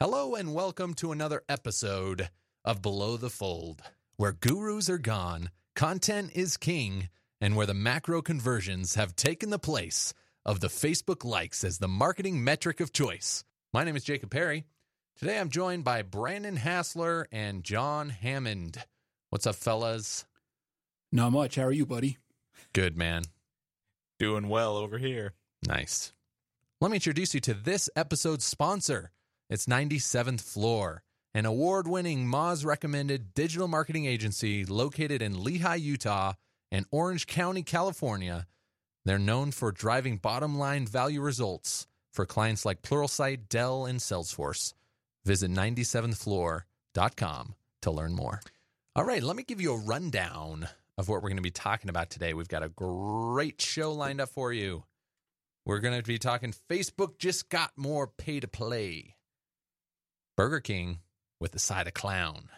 Hello and welcome to another episode of Below the Fold, where gurus are gone, content is king, and where the macro conversions have taken the place of the Facebook likes as the marketing metric of choice. My name is Jacob Perry. Today I'm joined by Brandon Hassler and John Hammond. What's up, fellas? Not much. How are you, buddy? Good, man. Doing well over here. Nice. Let me introduce you to this episode's sponsor. It's 97th Floor, an award winning Moz recommended digital marketing agency located in Lehi, Utah, and Orange County, California. They're known for driving bottom line value results for clients like Pluralsight, Dell, and Salesforce. Visit 97thfloor.com to learn more. All right, let me give you a rundown of what we're going to be talking about today. We've got a great show lined up for you. We're going to be talking Facebook just got more pay to play. Burger King with a side of clown.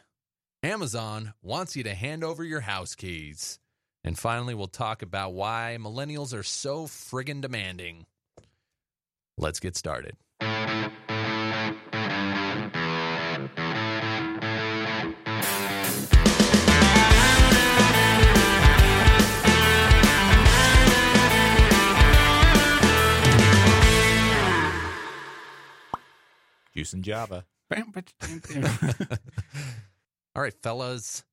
Amazon wants you to hand over your house keys. And finally, we'll talk about why millennials are so friggin' demanding. Let's get started. Juice and Java. All right, fellas,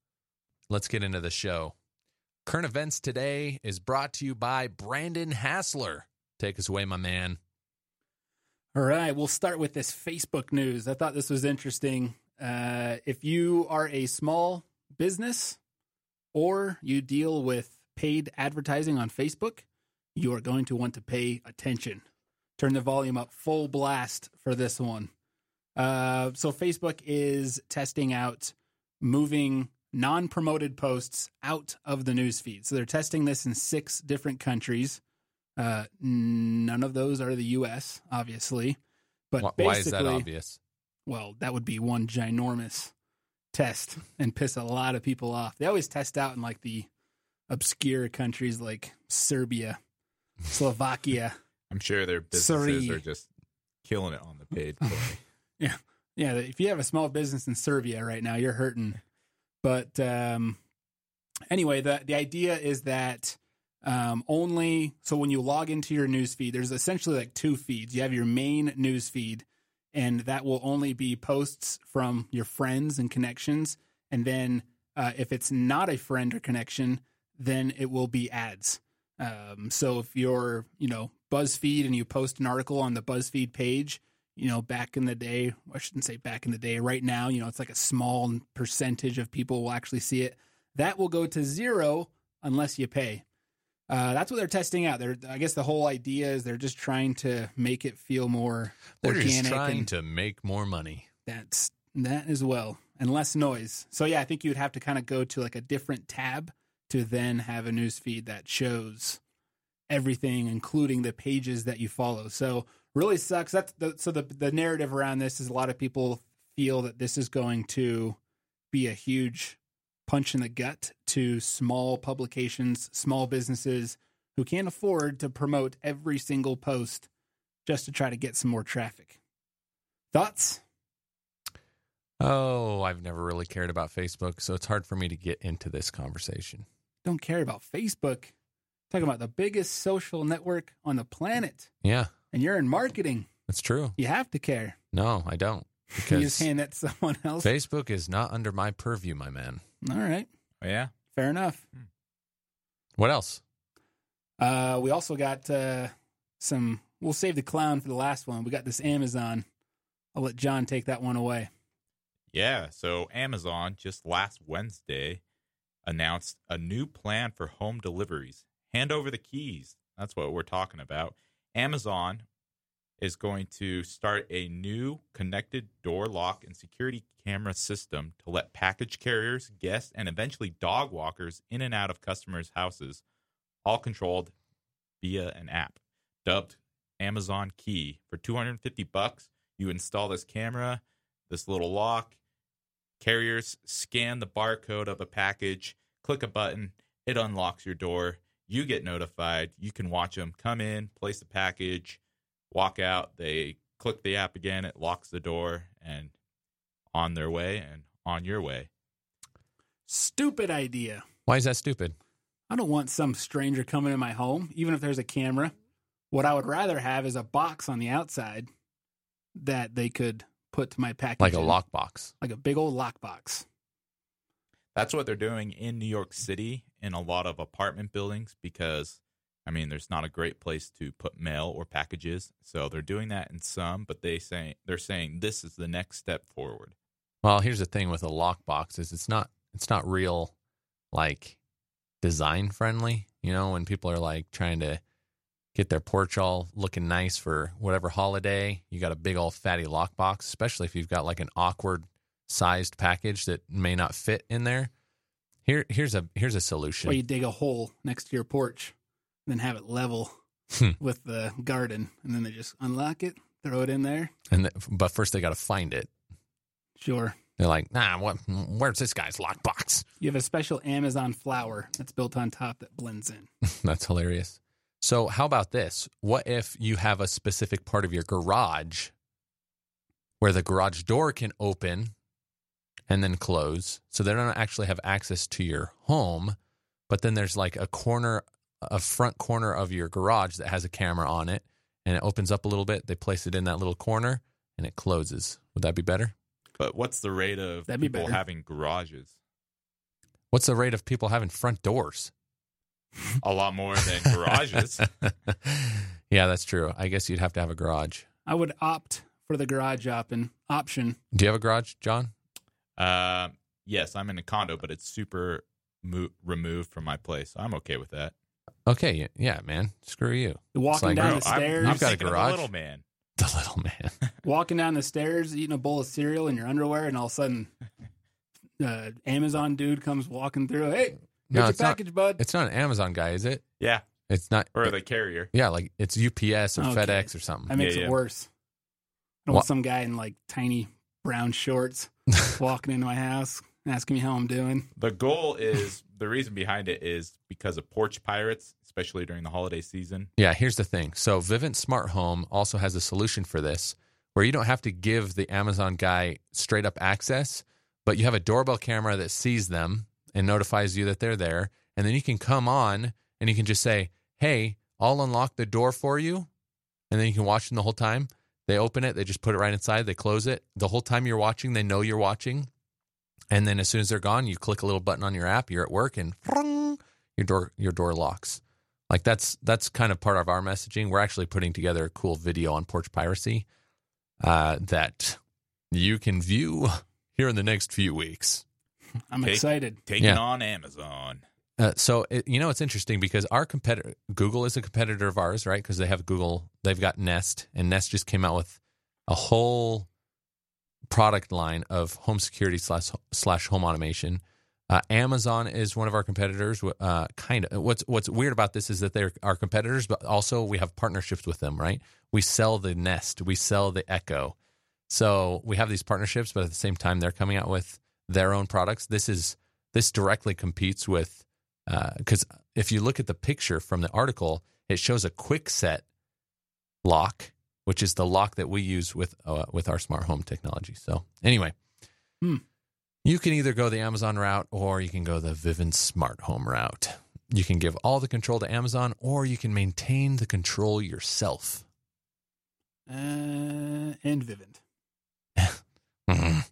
let's get into the show. Current events today is brought to you by Brandon Hassler. Take us away, my man. All right, we'll start with this Facebook news. I thought this was interesting. Uh, if you are a small business or you deal with paid advertising on Facebook, you are going to want to pay attention. Turn the volume up full blast for this one. Uh, so, Facebook is testing out moving non promoted posts out of the newsfeed. So, they're testing this in six different countries. Uh, none of those are the US, obviously. But Wh- Why is that obvious? well, that would be one ginormous test and piss a lot of people off. They always test out in like the obscure countries like Serbia, Slovakia. I'm sure their businesses are just killing it on the paid play. yeah, if you have a small business in Serbia right now, you're hurting. But um, anyway, the the idea is that um, only so when you log into your news feed, there's essentially like two feeds. You have your main news feed, and that will only be posts from your friends and connections. And then uh, if it's not a friend or connection, then it will be ads. Um, so if you're, you know, BuzzFeed and you post an article on the BuzzFeed page, you know, back in the day, I shouldn't say back in the day, right now, you know, it's like a small percentage of people will actually see it. That will go to zero unless you pay. Uh, that's what they're testing out. They're, I guess the whole idea is they're just trying to make it feel more They're organic. just trying to make more money. that's that as well, and less noise. So yeah, I think you would have to kind of go to like a different tab to then have a news feed that shows everything, including the pages that you follow. So really sucks. That's the, so the the narrative around this is a lot of people feel that this is going to be a huge punch in the gut to small publications, small businesses who can't afford to promote every single post just to try to get some more traffic. Thoughts? Oh, I've never really cared about Facebook, so it's hard for me to get into this conversation. don't care about Facebook. Talking about the biggest social network on the planet, Yeah, and you're in marketing. that's true. You have to care. No, I don't. You Because just hand that to someone else. Facebook is not under my purview, my man. All right, Oh, yeah. fair enough. What else? Uh, we also got uh, some. We'll save the clown for the last one. We got this Amazon. I'll let John take that one away. Yeah. So Amazon just last Wednesday announced a new plan for home deliveries. Hand over the keys. That's what we're talking about. Amazon is going to start a new connected door lock and security camera system to let package carriers, guests, and eventually dog walkers in and out of customers' houses, all controlled via an app dubbed Amazon Key. For 250 bucks, you install this camera, this little lock. Carriers scan the barcode of a package, click a button, it unlocks your door. You get notified. You can watch them come in, place the package, walk out. They click the app again, it locks the door, and on their way and on your way. Stupid idea. Why is that stupid? I don't want some stranger coming in my home, even if there's a camera. What I would rather have is a box on the outside that they could put to my package. Like a in. lockbox. Like a big old lockbox. That's what they're doing in New York City in a lot of apartment buildings because, I mean, there's not a great place to put mail or packages. So they're doing that in some, but they say they're saying this is the next step forward. Well, here's the thing with a lockbox is it's not it's not real like design friendly. You know, when people are like trying to get their porch all looking nice for whatever holiday, you got a big old fatty lockbox, especially if you've got like an awkward sized package that may not fit in there. Here here's a here's a solution. Or you dig a hole next to your porch and then have it level Hmm. with the garden. And then they just unlock it, throw it in there. And th- but first they got to find it. Sure. They're like, "Nah, what where's this guy's lockbox?" You have a special Amazon flower that's built on top that blends in. That's hilarious. So, how about this? What if you have a specific part of your garage where the garage door can open and then close? So they don't actually have access to your home, but then there's like a corner, a front corner of your garage that has a camera on it and it opens up a little bit. They place it in that little corner and it closes. Would that be better? But what's the rate of That'd people better. having garages? What's the rate of people having front doors? A lot more than garages. yeah, that's true. I guess you'd have to have a garage. I would opt for the garage option. Option. Do you have a garage, John? Um, yes, I'm in a condo, but it's super mo- removed from my place. I'm okay with that. Okay, yeah, man. Screw you. Walking like, down bro, the I'm, stairs. I'm You've got a thinking of garage? little man. The little man. walking down the stairs, eating a bowl of cereal in your underwear, and all of a sudden, uh, Amazon dude comes walking through. Hey, here's No, your it's not. package, bud. It's not an Amazon guy, is it? Yeah, It's not. or the carrier. yeah, like it's UPS or Okay. FedEx or something. That makes Yeah, it yeah. worse. I don't Wha- want some guy in like tiny brown shorts walking into my house asking me how I'm doing. The goal is the reason behind it is because of porch pirates, especially during the holiday season. Yeah, here's the thing. So Vivint Smart Home also has a solution for this where you don't have to give the Amazon guy straight up access, but you have a doorbell camera that sees them and notifies you that they're there. And then you can come on and you can just say, Hey, I'll unlock the door for you. And then you can watch them the whole time. They open it, they just put it right inside, they close it. The whole time you're watching, they know you're watching. And then as soon as they're gone, you click a little button on your app, you're at work and your door your door locks. Like that's that's kind of part of our messaging. We're actually putting together a cool video on porch piracy uh, that you can view here in the next few weeks. I'm Take- excited. Taking Yeah. on Amazon. Uh, so it, you know it's interesting because our competitor Google is a competitor of ours, right? Because they have Google, they've got Nest, and Nest just came out with a whole product line of home security slash slash home automation. Uh, Amazon is one of our competitors. Uh, kind of. What's What's weird about this is that they're our competitors, but also we have partnerships with them. Right? We sell the Nest, we sell the Echo, so we have these partnerships, but at the same time, they're coming out with their own products. This is this directly competes with because if you look at the picture from the article, it shows a Kwikset lock, which is the lock that we use with uh, with our smart home technology. So anyway, Hmm. you can either go the Amazon route or you can go the Vivint smart home route. You can give all the control to Amazon, or you can maintain the control yourself. Uh, and Vivint. Mhm.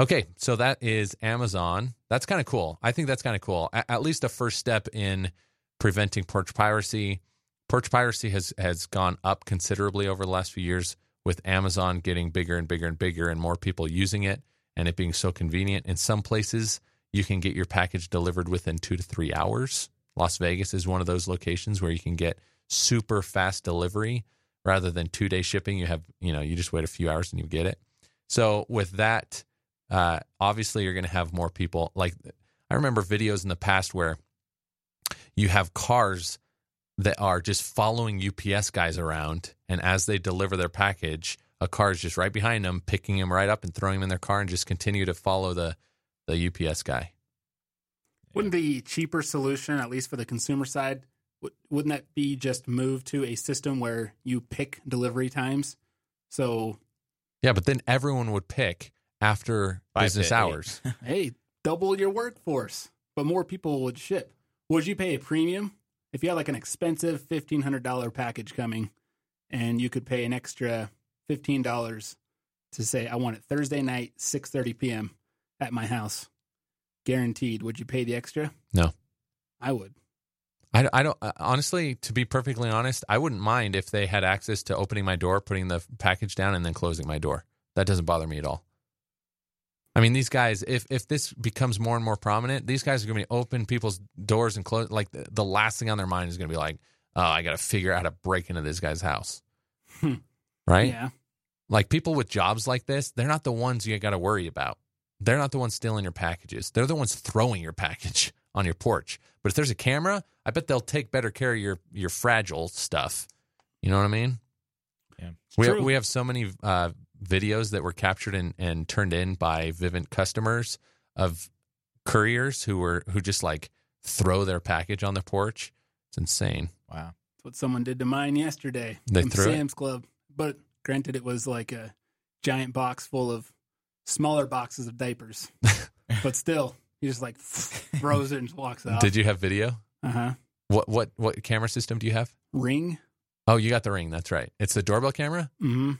Okay, so that is Amazon. That's kind of cool. I think that's kind of cool. A- at least a first step in preventing porch piracy. Porch piracy has has gone up considerably over the last few years with Amazon getting bigger and bigger and bigger and more people using it and it being so convenient. In some places, you can get your package delivered within 2 to 3 hours. Las Vegas is one of those locations where you can get super fast delivery rather than 2-day shipping. You have, you know, you just wait a few hours and you get it. So with that, uh, obviously you're going to have more people. Like I remember videos in the past where you have cars that are just following UPS guys around, and as they deliver their package, a car is just right behind them, picking them right up and throwing them in their car, and just continue to follow the the UPS guy. Wouldn't the cheaper solution, at least for the consumer side, wouldn't that be just move to a system where you pick delivery times So Yeah, but then everyone would pick after Five business to eight. hours. hey, double your workforce, but more people would ship. Would you pay a premium if you had like an expensive fifteen hundred dollar package coming, and you could pay an extra fifteen dollars to say I want it Thursday night, six thirty p.m. at my house, guaranteed? Would you pay the extra? No. I would. I, I don't uh, honestly, to be perfectly honest, I wouldn't mind if they had access to opening my door, putting the package down, and then closing my door. That doesn't bother me at all. I mean, these guys, if if this becomes more and more prominent, these guys are going to be open people's doors and close. Like the, the last thing on their mind is going to be like, oh, I got to figure out how to break into this guy's house, Hmm. right? Yeah. Like people with jobs like this, they're not the ones you got to worry about. They're not the ones stealing your packages. They're the ones throwing your package on your porch. But if there's a camera, I bet they'll take better care of your your fragile stuff. You know what I mean? Yeah. We true. we have so many uh, videos that were captured and, and turned in by Vivint customers of couriers who were who just like throw their package on the porch. It's insane. Wow. That's what someone did to mine yesterday. They from threw it? Sam's Club. But granted, it was like a giant box full of smaller boxes of diapers. but still, he just like throws it and walks out. Did you have video? Uh huh. What what what camera system do you have? Ring. Oh, you got the ring. That's right. It's the doorbell camera. Mm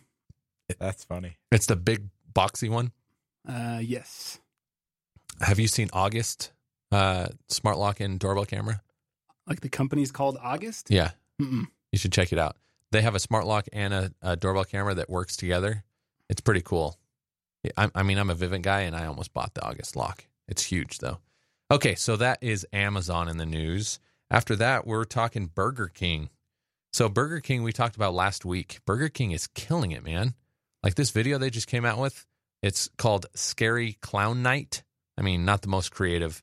That's funny. It's the big boxy one. Uh, yes. Have you seen August uh, smart lock and doorbell camera? Like the company's called August? Yeah, Mm-mm. you should check it out. They have a smart lock and a, a doorbell camera that works together. It's pretty cool. I, I mean, I'm a Vivint guy, and I almost bought the August lock. It's huge, though. Okay, so that is Amazon in the news. After that, we're talking Burger King. So Burger King, we talked about last week. Burger King is killing it, man. Like this video they just came out with. It's called Scary Clown Night. I mean, not the most creative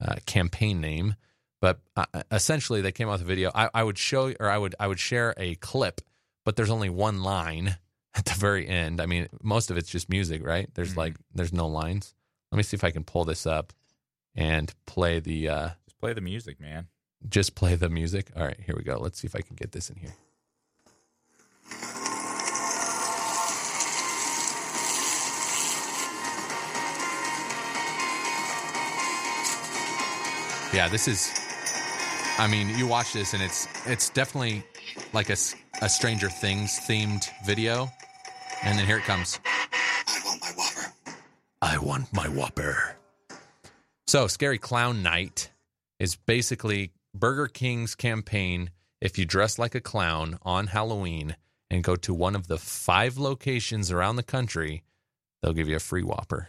uh, campaign name, but uh, essentially they came out with a video. I, I would show or I would I would share a clip, but there's only one line at the very end. I mean, most of it's just music, right? There's Mhm. like there's no lines. Let me see if I can pull this up and play the uh Just play the music, man. just play the music. All right, here we go. Let's see if I can get this in here. Yeah, this is. I mean, you watch this and it's it's definitely like a, a Stranger Things themed video, and then here it comes. I want my Whopper. I want my Whopper. So, Scary Clown Night is basically Burger King's campaign. If you dress like a clown on Halloween and go to one of the five locations around the country, they'll give you a free Whopper.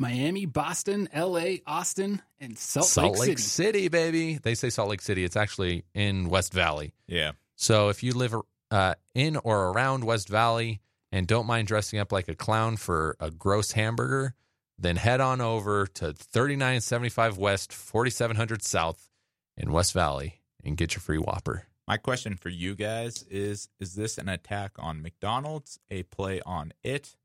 Miami, Boston, L.A., Austin, and Salt, Salt Lake, Lake City. City, baby. They say Salt Lake City. It's actually in West Valley. Yeah. So if you live uh, in or around West Valley and don't mind dressing up like a clown for a gross hamburger, then head on over to 3975 West, 4700 South in West Valley and get your free Whopper. My question for you guys is is this an attack on McDonald's, a play on it,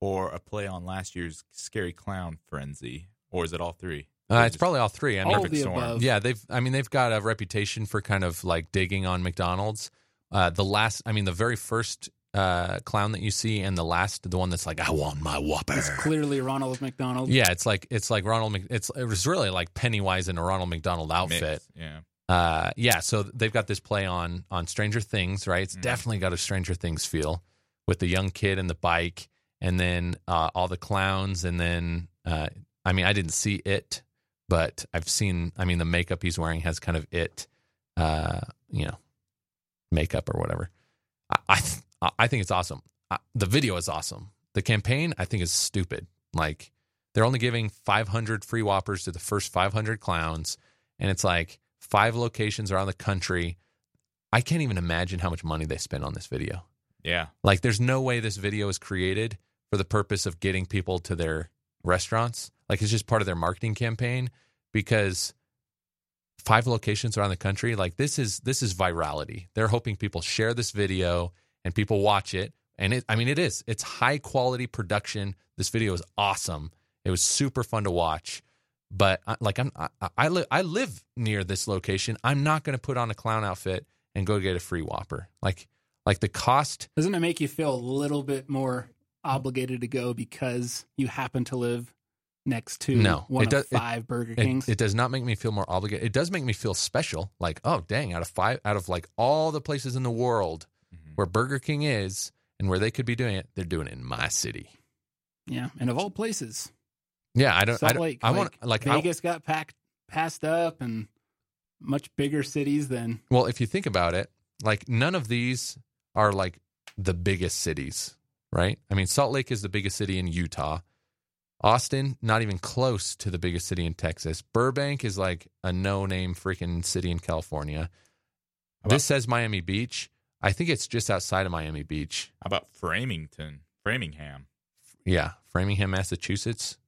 or a play on last year's scary clown frenzy? Or is it all three? Uh, it's probably all three. I mean, All of perfect the storm. above. yeah, they've. I mean, they've got a reputation for kind of like digging on McDonald's. Uh, the last, I mean, the very first uh, clown that you see, and the last, the one that's like, "I want my Whopper." It's clearly Ronald McDonald. Yeah, it's like it's like Ronald. Mc, it's it was really like Pennywise in a Ronald McDonald outfit. Mix, Yeah. Uh, yeah, so they've got this play on on Stranger Things, right? It's Mhm. definitely got a Stranger Things feel with the young kid and the bike, and then uh, all the clowns, and then uh, I mean, I didn't see it, but I've seen. I mean, the makeup he's wearing has kind of it, uh, you know, makeup or whatever. I I, th- I think it's awesome. Uh, the video is awesome. The campaign I think is stupid. Like they're only giving 500 free whoppers to the first 500 clowns, and it's like five locations around the country. I can't even imagine how much money they spent on this video. Yeah. Like, there's no way this video is created for the purpose of getting people to their restaurants. Like, it's just part of their marketing campaign because five locations around the country. Like, this is this is virality. They're hoping people share this video and people watch it. And it, I mean, it is. It's high quality production. This video is awesome. It was super fun to watch. But I, like, I'm I, I live I live near this location. I'm not going to put on a clown outfit and go get a free Whopper. Like, Like the cost Doesn't it make you feel a little bit more obligated to go because you happen to live next to No, one it of does- it- five Burger Kings? it does not make me feel more obligated. It does make me feel special. Like, oh dang, out of five out of like all the places in the world Mhm. where Burger King is and where they could be doing it, they're doing it in my city. yeah, and of all places, Yeah, I don't Salt I don't Lake. I want like I, Vegas got packed, passed up, and much bigger cities than Well, if you think about it, like none of these are like the biggest cities, right? I mean, Salt Lake is the biggest city in Utah. Austin, not even close to the biggest city in Texas. Burbank is like a no-name freaking city in California. about- This says Miami Beach. I think it's just outside of Miami Beach. How about Framington? Framingham. Yeah, Framingham, Massachusetts.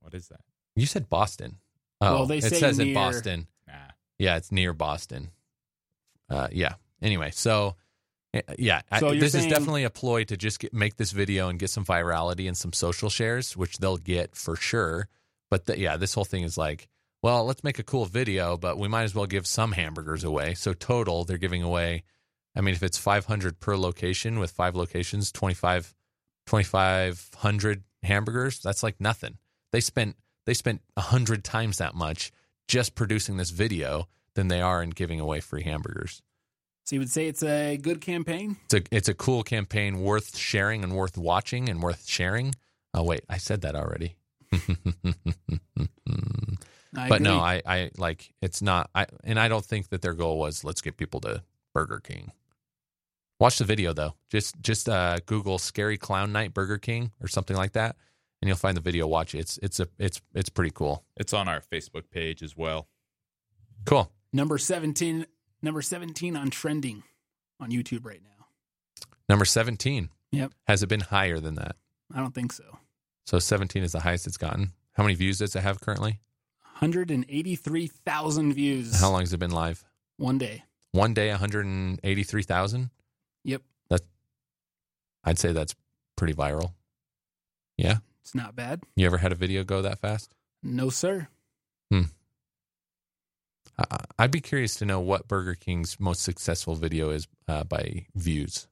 What is that? You said Boston. Oh, Well, they it say says in Boston. Nah. Yeah, it's near Boston. Uh, yeah. Anyway, so Eh, yeah, I- So you're this is definitely a ploy to just get, make this video and get some virality and some social shares, which they'll get for sure. But the, yeah, this whole thing is like, well, let's make a cool video, but we might as well give some hamburgers away. So total, they're giving away. I mean, if it's 500 per location with five locations, 25, 2,500 hamburgers, that's like nothing. They spent they spent a hundred times that much just producing this video than they are in giving away free hamburgers. So you would say it's a good campaign. It's a it's a cool campaign worth sharing and worth watching and worth sharing. Oh wait, I said that already. I but no. I, I like it's not I and I don't think that their goal was let's get people to Burger King. Watch the video though. Just just uh, Google "scary clown night Burger King" or something like that, and you'll find the video. Watch it. It's it's a it's it's pretty cool. It's on our Facebook page as well. Cool. number seventeen, number seventeen on trending on YouTube right now. Number seventeen. Yep. Has it been higher than that? I don't think so. So 17 is the highest it's gotten. How many views does it have currently? Hundred and eighty-three thousand views. How long has it been live? One day. One day, 183,000. Yep, That's I'd say that's pretty viral. Yeah. it's not bad. You ever had a video go that fast? No, sir. Hmm. I- I'd be curious to know what Burger King's most successful video is uh, by views.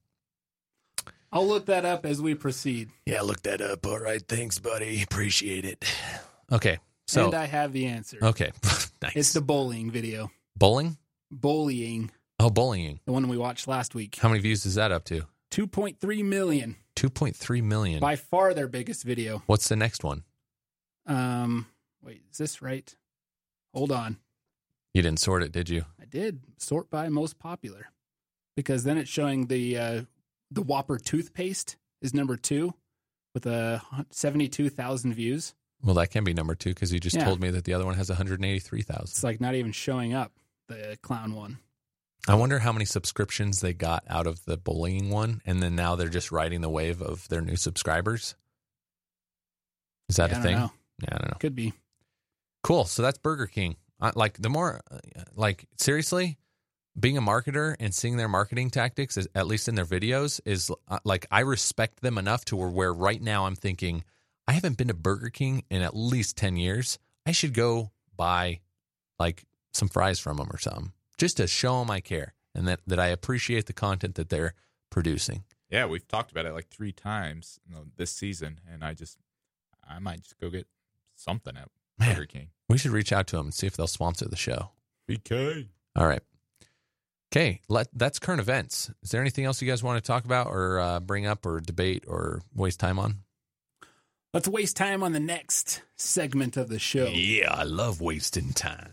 I'll look that up as we proceed. Yeah, look that up. All right. Thanks, buddy. Appreciate it. Okay. So, and I have the answer. okay. nice. It's the bullying video. bowling? Bullying, Oh, bullying. the one we watched last week. How many views is that up to? 2.3 million. 2.3 million. By far their biggest video. What's the next one? Um, wait, is this right? Hold on. You didn't sort it, did you? I did sort by most popular because then it's showing the uh, the Whopper toothpaste is number two with a seventy two thousand views. Well, that can be number two because you just Yeah. told me that the other one has 183,000. It's like not even showing up the clown one. I wonder how many subscriptions they got out of the bullying one, and then now they're just riding the wave of their new subscribers. Is that Yeah, a I thing? know. Yeah, I don't know. Could be. Cool. So that's Burger King. I, like the more, uh, like seriously, being a marketer and seeing their marketing tactics, is, at least in their videos, is uh, like I respect them enough to where, where right now I'm thinking I haven't been to Burger King in at least ten years. I should go buy like some fries from them or something, just to show them I care and that that I appreciate the content that they're producing. Yeah, we've talked about it like three times you know, this season, and I just, I might just go get something at Man. Burger King. We should reach out to them and see if they'll sponsor the show. BK. All right. Okay, let that's current events. Is there anything else you guys want to talk about or uh, bring up or debate or waste time on? Let's waste time on the next segment of the show. Yeah, I love wasting time.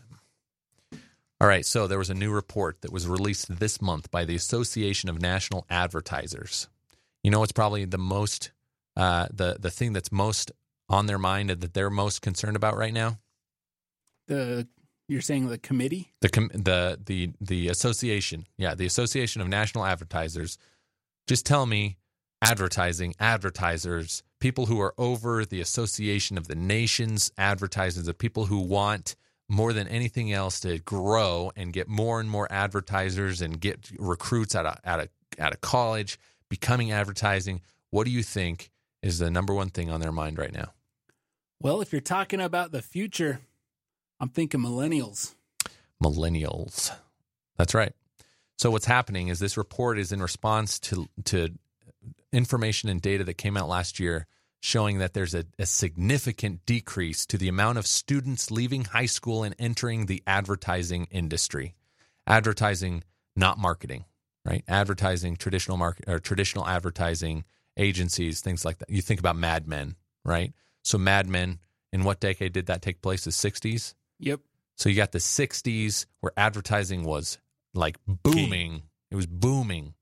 All right, so there was a new report that was released this month by the Association of National Advertisers. You know what's probably the most uh, the the thing that's most on their mind and that they're most concerned about right now? The you're saying the committee? The com- the the the association, yeah, the Association of National Advertisers. Just tell me, advertising advertisers, people who are over the Association of the Nations advertisers, the people who want more than anything else to grow and get more and more advertisers and get recruits out of out of out of college, becoming advertising. What do you think is the number one thing on their mind right now? Well, if you're talking about the future, I'm thinking millennials. millennials. That's right. So what's happening is this report is in response to to information and data that came out last year showing that there's a, a significant decrease to the amount of students leaving high school and entering the advertising industry. Advertising, not marketing, right? Advertising, traditional market or traditional advertising agencies, things like that. You think about Mad Men, right? So Mad Men, in what decade did that take place? The 60s? Yep. So you got the 60s where advertising was like booming. It was booming.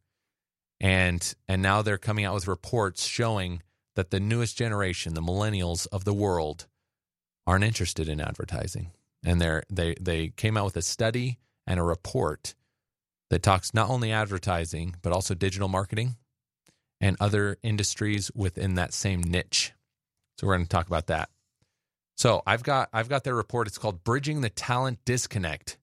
And and now they're coming out with reports showing that the newest generation, the millennials of the world, aren't interested in advertising. And they're they they came out with a study and a report that talks not only advertising but also digital marketing and other industries within that same niche. So we're going to talk about that. So I've got I've got their report. It's called Bridging the Talent Disconnect: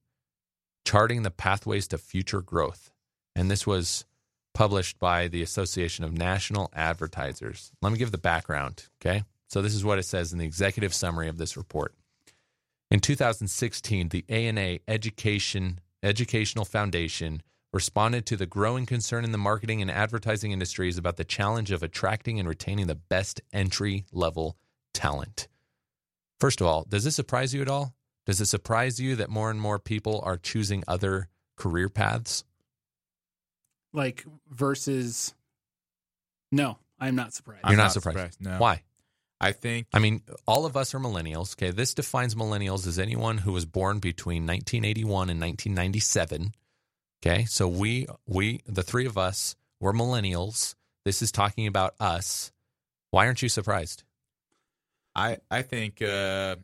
Charting the Pathways to Future Growth. And this was published by the Association of National Advertisers. Let me give the background, okay? So this is what it says in the executive summary of this report. In 2016, the ANA Education Educational Foundation responded to the growing concern in the marketing and advertising industries about the challenge of attracting and retaining the best entry level talent. First of all, does this surprise you at all? Does it surprise you that more and more people are choosing other career paths? Like versus. No, I'm not surprised. You're not surprised. No. Why? I think I mean, all of us are millennials. Okay, this defines millennials as anyone who was born between 1981 and 1997. Okay, so we we the three of us we're millennials. This is talking about us. Why aren't you surprised? I I think uh,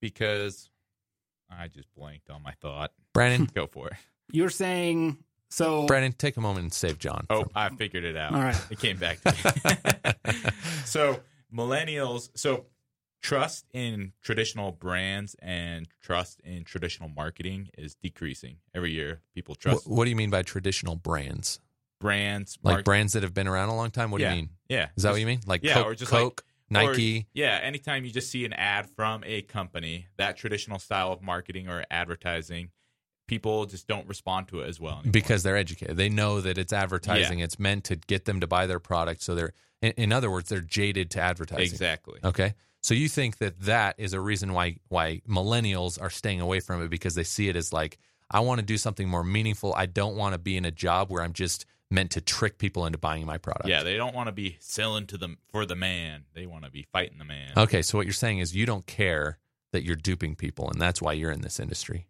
because I just blanked on my thought. Brandon, Go for it. You're saying so. Brandon, take a moment and save John. Oh, I figured it out. All right. It came back to me. so millennials, so trust in traditional brands and trust in traditional marketing is decreasing every year. People Wh- trust what do you mean by traditional brands? brands, Like mark- brands that have been around a long time? What yeah, do you mean? Yeah, Is that what you mean? Like Yeah, Coke, or just like- Coke Nike? Or, yeah, anytime you just see an ad from a company, that traditional style of marketing or advertising, people just don't respond to it as well. Anymore. because they're educated. They know that it's advertising. It's meant to get them to buy their product. So they're, in, in other words, they're jaded to advertising. exactly. Okay. So you think that that is a reason why why millennials are staying away from it because they see it as like I want to do something more meaningful. I don't want to be in a job where I'm just meant to trick people into buying my product. Yeah, they don't want to be selling to them for the man. They want to be fighting the man. Okay. So what you're saying is you don't care that you're duping people, and that's why you're in this industry.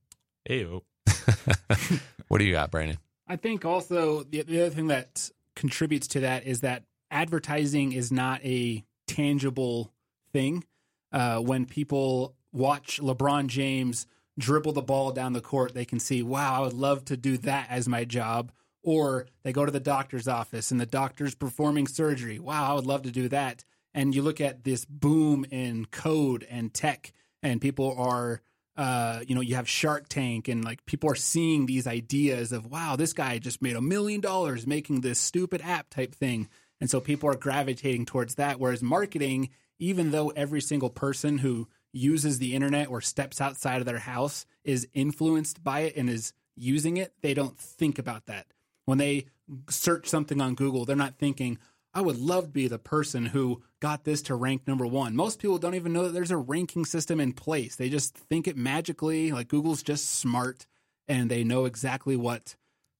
Ayo. what do you got, Brandon? I think also the, the other thing that contributes to that is that advertising is not a tangible thing. Uh, when people watch LeBron James dribble the ball down the court, they can see, wow, I would love to do that as my job. Or they go to the doctor's office and the doctor's performing surgery. Wow, I would love to do that. And you look at this boom in code and tech, and people are uh, you know, you have Shark Tank and like people are seeing these ideas of, wow, this guy just made a million dollars making this stupid app type thing. And so people are gravitating towards that. Whereas marketing, even though every single person who uses the internet or steps outside of their house is influenced by it and is using it, they don't think about that. When they search something on Google, they're not thinking, I would love to be the person who got this to rank number one. Most people don't even know that there's a ranking system in place. They just think it magically, like Google's just smart and they know exactly what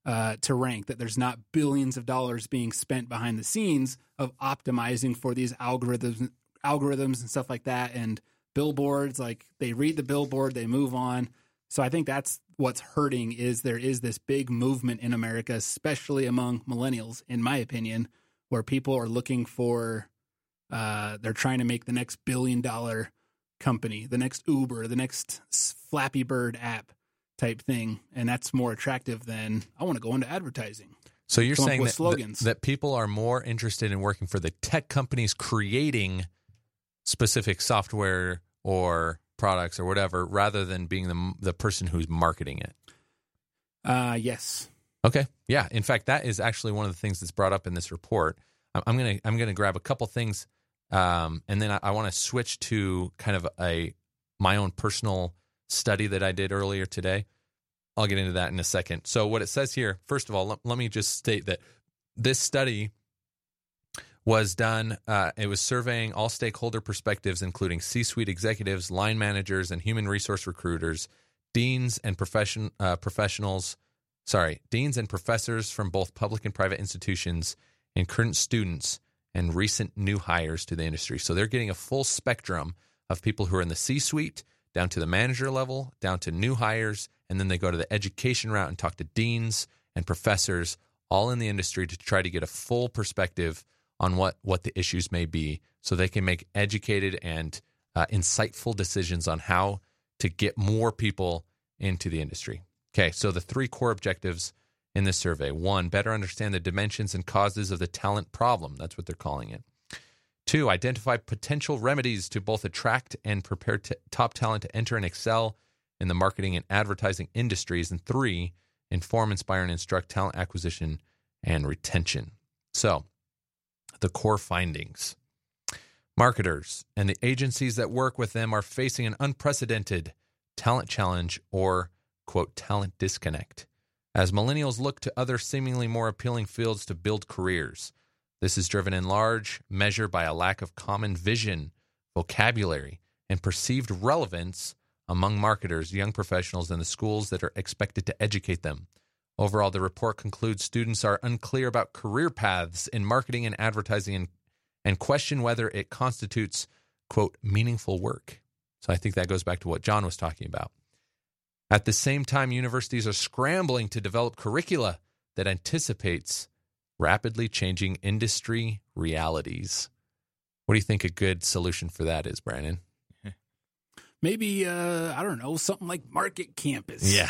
uh, to rank, that there's not billions of dollars being spent behind the scenes of optimizing for these algorithms, algorithms and stuff like that. And billboards, like they read the billboard, they move on. So I think that's what's hurting is there is this big movement in America, especially among millennials, in my opinion, where people are looking for uh, they're trying to make the next billion dollar company, the next Uber, the next Flappy Bird app type thing, and that's more attractive than I want to go into advertising. So you're Come saying that, slogans. that that people are more interested in working for the tech companies creating specific software or products or whatever, rather than being the the person who's marketing it. Uh, yes, Okay. Yeah. In fact, that is actually one of the things that's brought up in this report. I'm- I'm gonna I'm gonna grab a couple things, um, and then I, I want to switch to kind of a my own personal study that I did earlier today. I'll get into that in a second. So, what it says here, first of all, let, let me just state that this study was done, uh, it was surveying all stakeholder perspectives, including C suite executives, line managers, and human resource recruiters, deans and profession, uh, professionals, sorry, deans and professors from both public and private institutions, and current students and recent new hires to the industry. So, they're getting a full spectrum of people who are in the C suite, down to the manager level, down to new hires, and then they go to the education route and talk to deans and professors all in the industry to try to get a full perspective on what what the issues may be so they can make educated and uh, insightful decisions on how to get more people into the industry. Okay, so the three core objectives in this survey. One, better understand the dimensions and causes of the talent problem. That's what they're calling it. Two, identify potential remedies to both attract and prepare t- top talent to enter and excel in the marketing and advertising industries. And three, inform, inspire, and instruct talent acquisition and retention. So, the core findings marketers and the agencies that work with them are facing an unprecedented talent challenge or, quote, talent disconnect as millennials look to other seemingly more appealing fields to build careers. This is driven in large measure by a lack of common vision, vocabulary, and perceived relevance among marketers, young professionals, and the schools that are expected to educate them. Overall, the report concludes students are unclear about career paths in marketing and advertising and, and question whether it constitutes, quote, meaningful work. So I think that goes back to what John was talking about. At the same time, universities are scrambling to develop curricula that anticipates rapidly changing industry realities. What do you think a good solution for that is, Brandon? Maybe uh, I don't know something like Market Campus. Yeah,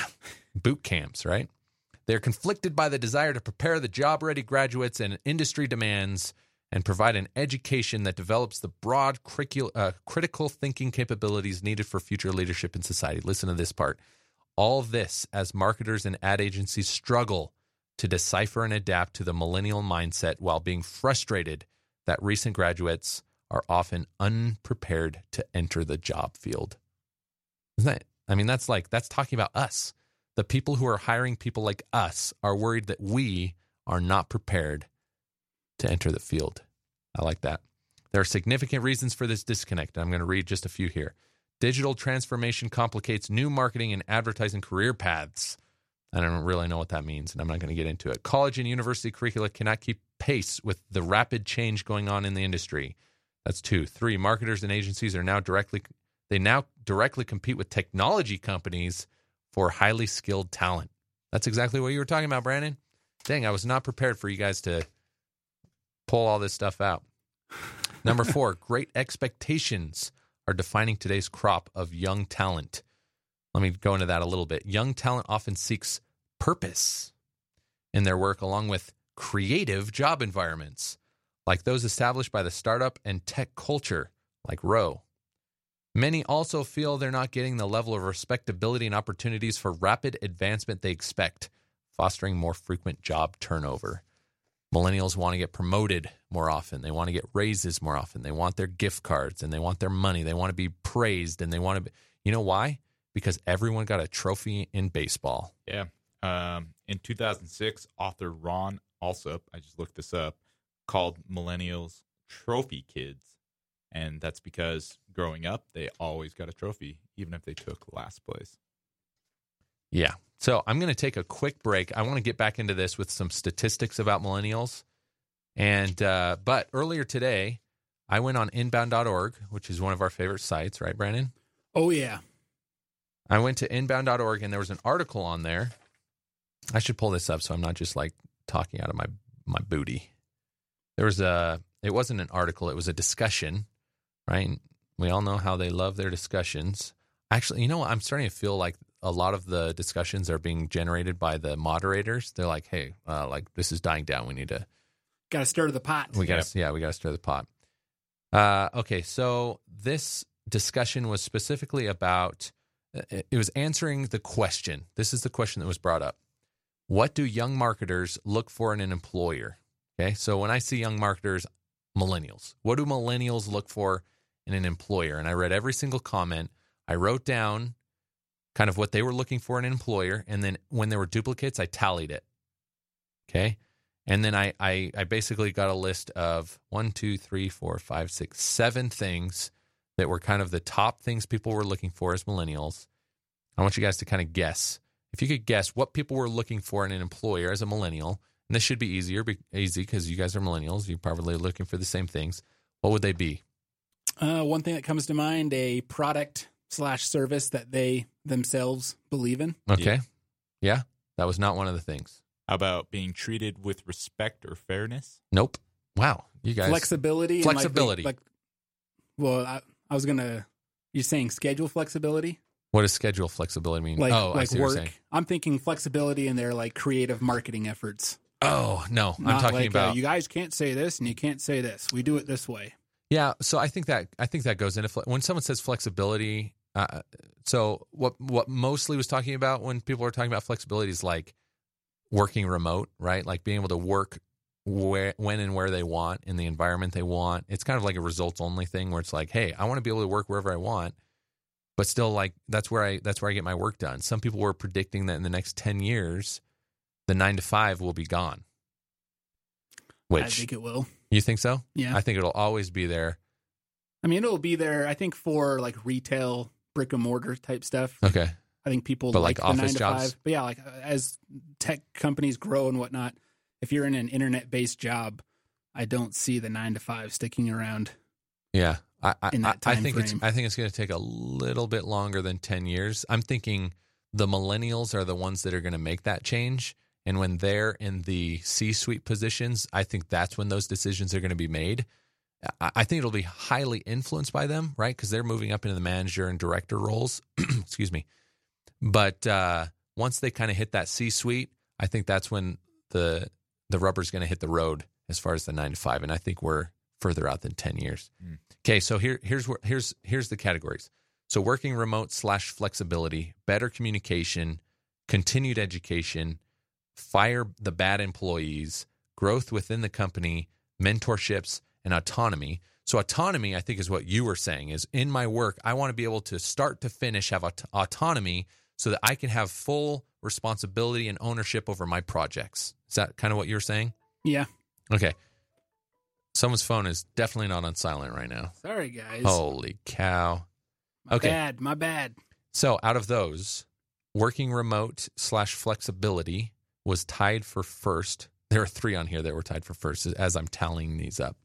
boot camps, right? They're conflicted by the desire to prepare the job ready graduates and industry demands and provide an education that develops the broad uh, critical thinking capabilities needed for future leadership in society. Listen to this part. All this as marketers and ad agencies struggle to decipher and adapt to the millennial mindset while being frustrated that recent graduates are often unprepared to enter the job field. Isn't that? I mean, that's like, that's talking about us the people who are hiring people like us are worried that we are not prepared to enter the field. I like that. There are significant reasons for this disconnect. I'm going to read just a few here. Digital transformation complicates new marketing and advertising career paths. I don't really know what that means, and I'm not going to get into it. College and university curricula cannot keep pace with the rapid change going on in the industry. That's two. Three, marketers and agencies are now directly they now directly compete with technology companies for highly skilled talent. That's exactly what you were talking about, Brandon. Dang, I was not prepared for you guys to pull all this stuff out. Number four, great expectations are defining today's crop of young talent. Let me go into that a little bit. Young talent often seeks purpose in their work, along with creative job environments, like those established by the startup and tech culture, like Rowe. Many also feel they're not getting the level of respectability and opportunities for rapid advancement they expect, fostering more frequent job turnover. Millennials want to get promoted more often. They want to get raises more often. They want their gift cards and they want their money. They want to be praised and they want to be, you know why? Because everyone got a trophy in baseball. Yeah. Um, in 2006, author Ron Alsop, I just looked this up, called millennials trophy kids. And that's because growing up, they always got a trophy, even if they took last place. Yeah. So I'm going to take a quick break. I want to get back into this with some statistics about millennials. And, uh, but earlier today, I went on inbound.org, which is one of our favorite sites, right, Brandon? Oh, yeah. I went to inbound.org and there was an article on there. I should pull this up so I'm not just like talking out of my, my booty. There was a, it wasn't an article, it was a discussion right? We all know how they love their discussions. Actually, you know what? I'm starting to feel like a lot of the discussions are being generated by the moderators. They're like, "Hey, uh, like this is dying down. We need to got to stir the pot. We got to, yep. yeah, we got to stir the pot." Uh, okay, so this discussion was specifically about. Uh, it was answering the question. This is the question that was brought up. What do young marketers look for in an employer? Okay, so when I see young marketers, millennials. What do millennials look for in an employer. And I read every single comment. I wrote down kind of what they were looking for in an employer. And then when there were duplicates, I tallied it. Okay. And then I, I, I basically got a list of one, two, three, four, five, six, seven things that were kind of the top things people were looking for as millennials. I want you guys to kind of guess. If you could guess what people were looking for in an employer as a millennial, and this should be easier, be easy because you guys are millennials. You're probably looking for the same things. What would they be? Uh, one thing that comes to mind: a product slash service that they themselves believe in. Okay. Yeah. that was not one of the things. How about being treated with respect or fairness? Nope. Wow. You guys. flexibility. and, like, the- Flexibility. Like, well, I, I was gonna. You're saying schedule flexibility, what does schedule flexibility mean? like oh, I like see what you're work. saying. I'm thinking flexibility in their like creative marketing efforts. Oh, no. I'm talking like, about. uh, you guys can't say this and you can't say this. We do it this way. Yeah, so I think that I think that goes into fle- when someone says flexibility. Uh, so what what mostly was talking about when people are talking about flexibility is like working remote, right? Like being able to work where when and where they want in the environment they want. It's kind of like a results only thing where it's like, hey, I want to be able to work wherever I want, but still like that's where I that's where I get my work done. Some people were predicting that in the next ten years, the nine to five will be gone. Which I think it will. You think so? Yeah. I think it'll always be there. I mean, it'll be there. I think for like retail, brick and mortar type stuff. Okay. I think people But, like, like, the nine office to jobs? five. But yeah, like uh, as tech companies grow and whatnot, if you're in an internet based job, I don't see the nine to five sticking around. Yeah, I I, in that I think it's frame. I think it's going to take a little bit longer than ten years. I'm thinking the millennials are the ones that are going to make that change, and when they're in the C-suite positions, I think that's when those decisions are going to be made. I, think it'll be highly influenced by them, right? Because they're moving up into the manager and director roles. Excuse me, but uh, once they kind of hit that C-suite, I think that's when the the rubber's going to hit the road as far as the nine to five, and I think we're further out than ten years. Okay, so here here's where here's here's the categories. So working remote slash flexibility, better communication, continued education, fire the bad employees, growth within the company, mentorships, and autonomy. So autonomy, I think, is what you were saying. Is in my work, I want to be able to start to finish have aut- autonomy, so that I can have full responsibility and ownership over my projects. Is that kind of what you're saying? Yeah. Okay. Someone's phone is definitely not on silent right now. Sorry, guys. Holy cow. my okay. bad. My bad. So out of those, working remote slash flexibility was tied for first. There are three on here that were tied for first as I'm tallying these up.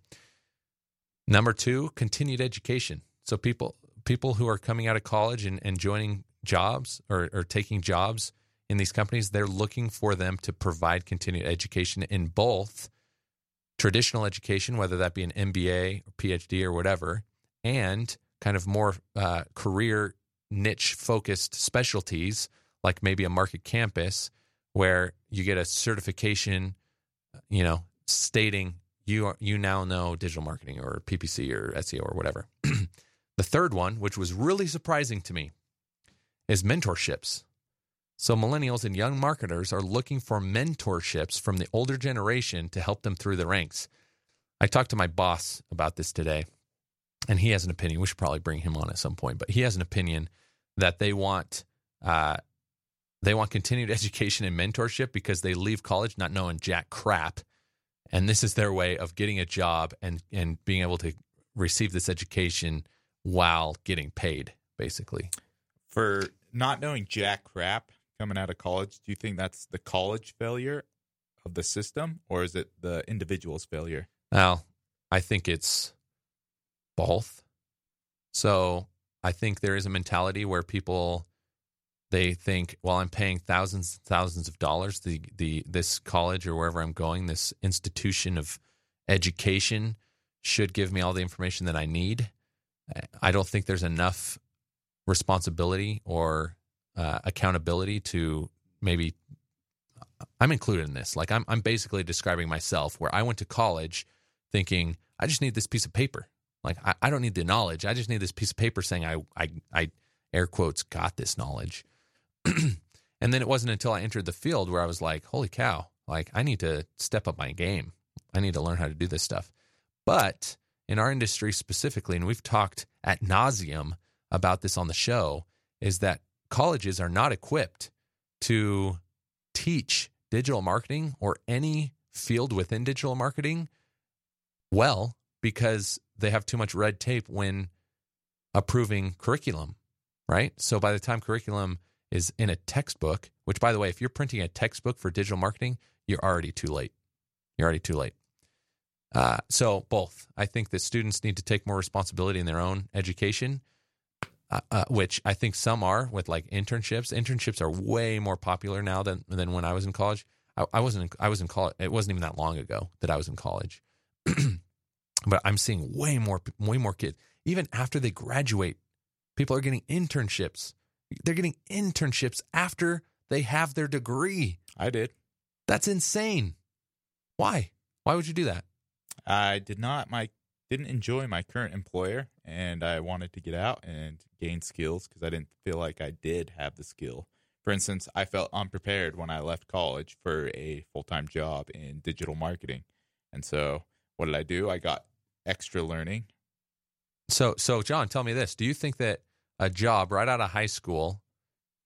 Number two, continued education. So people people who are coming out of college and, and joining jobs or, or taking jobs in these companies, they're looking for them to provide continued education in both traditional education, whether that be an MBA or PhD or whatever, and kind of more uh, career niche focused specialties, like maybe a market campus, where you get a certification, you know, stating you are, you now know digital marketing or PPC or SEO or whatever. the third one, which was really surprising to me, is mentorships. So millennials and young marketers are looking for mentorships from the older generation to help them through the ranks. I talked to my boss about this today, and he has an opinion. We should probably bring him on at some point, but he has an opinion that they want uh, they want continued education and mentorship because they leave college not knowing jack crap, and this is their way of getting a job and and being able to receive this education while getting paid, basically. For not knowing jack crap coming out of college, do you think that's the college failure of the system or is it the individual's failure? Well, I think it's both. So I think there is a mentality where people they think, well, I'm paying thousands and thousands of dollars. The the this college or wherever I'm going, this institution of education should give me all the information that I need. I don't think there's enough responsibility or uh, accountability to maybe. I'm included in this. Like I'm I'm basically describing myself where I went to college thinking I just need this piece of paper. Like I, I don't need the knowledge. I just need this piece of paper saying I I I air quotes got this knowledge. and then it wasn't until I entered the field where I was like, holy cow, like I need to step up my game. I need to learn how to do this stuff. But in our industry specifically, and we've talked at nauseum about this on the show, is that colleges are not equipped to teach digital marketing or any field within digital marketing well because they have too much red tape when approving curriculum, right? So by the time curriculum is in a textbook, which by the way, if you're printing a textbook for digital marketing, you're already too late. You're already too late. Uh, so both, I think that students need to take more responsibility in their own education, uh, uh, which I think some are with like internships. Internships are way more popular now than than when I was in college. I, I wasn't. I was in college. It wasn't even that long ago that I was in college, but I'm seeing way more way more kids even after they graduate. People are getting internships. They're getting internships after they have their degree. I did. That's insane. Why? Why would you do that? I did not my didn't enjoy my current employer and I wanted to get out and gain skills because I didn't feel like I did have the skill. For instance, I felt unprepared when I left college for a full-time job in digital marketing. And so, what did I do? I got extra learning. So, so John, tell me this: Do you think that a job right out of high school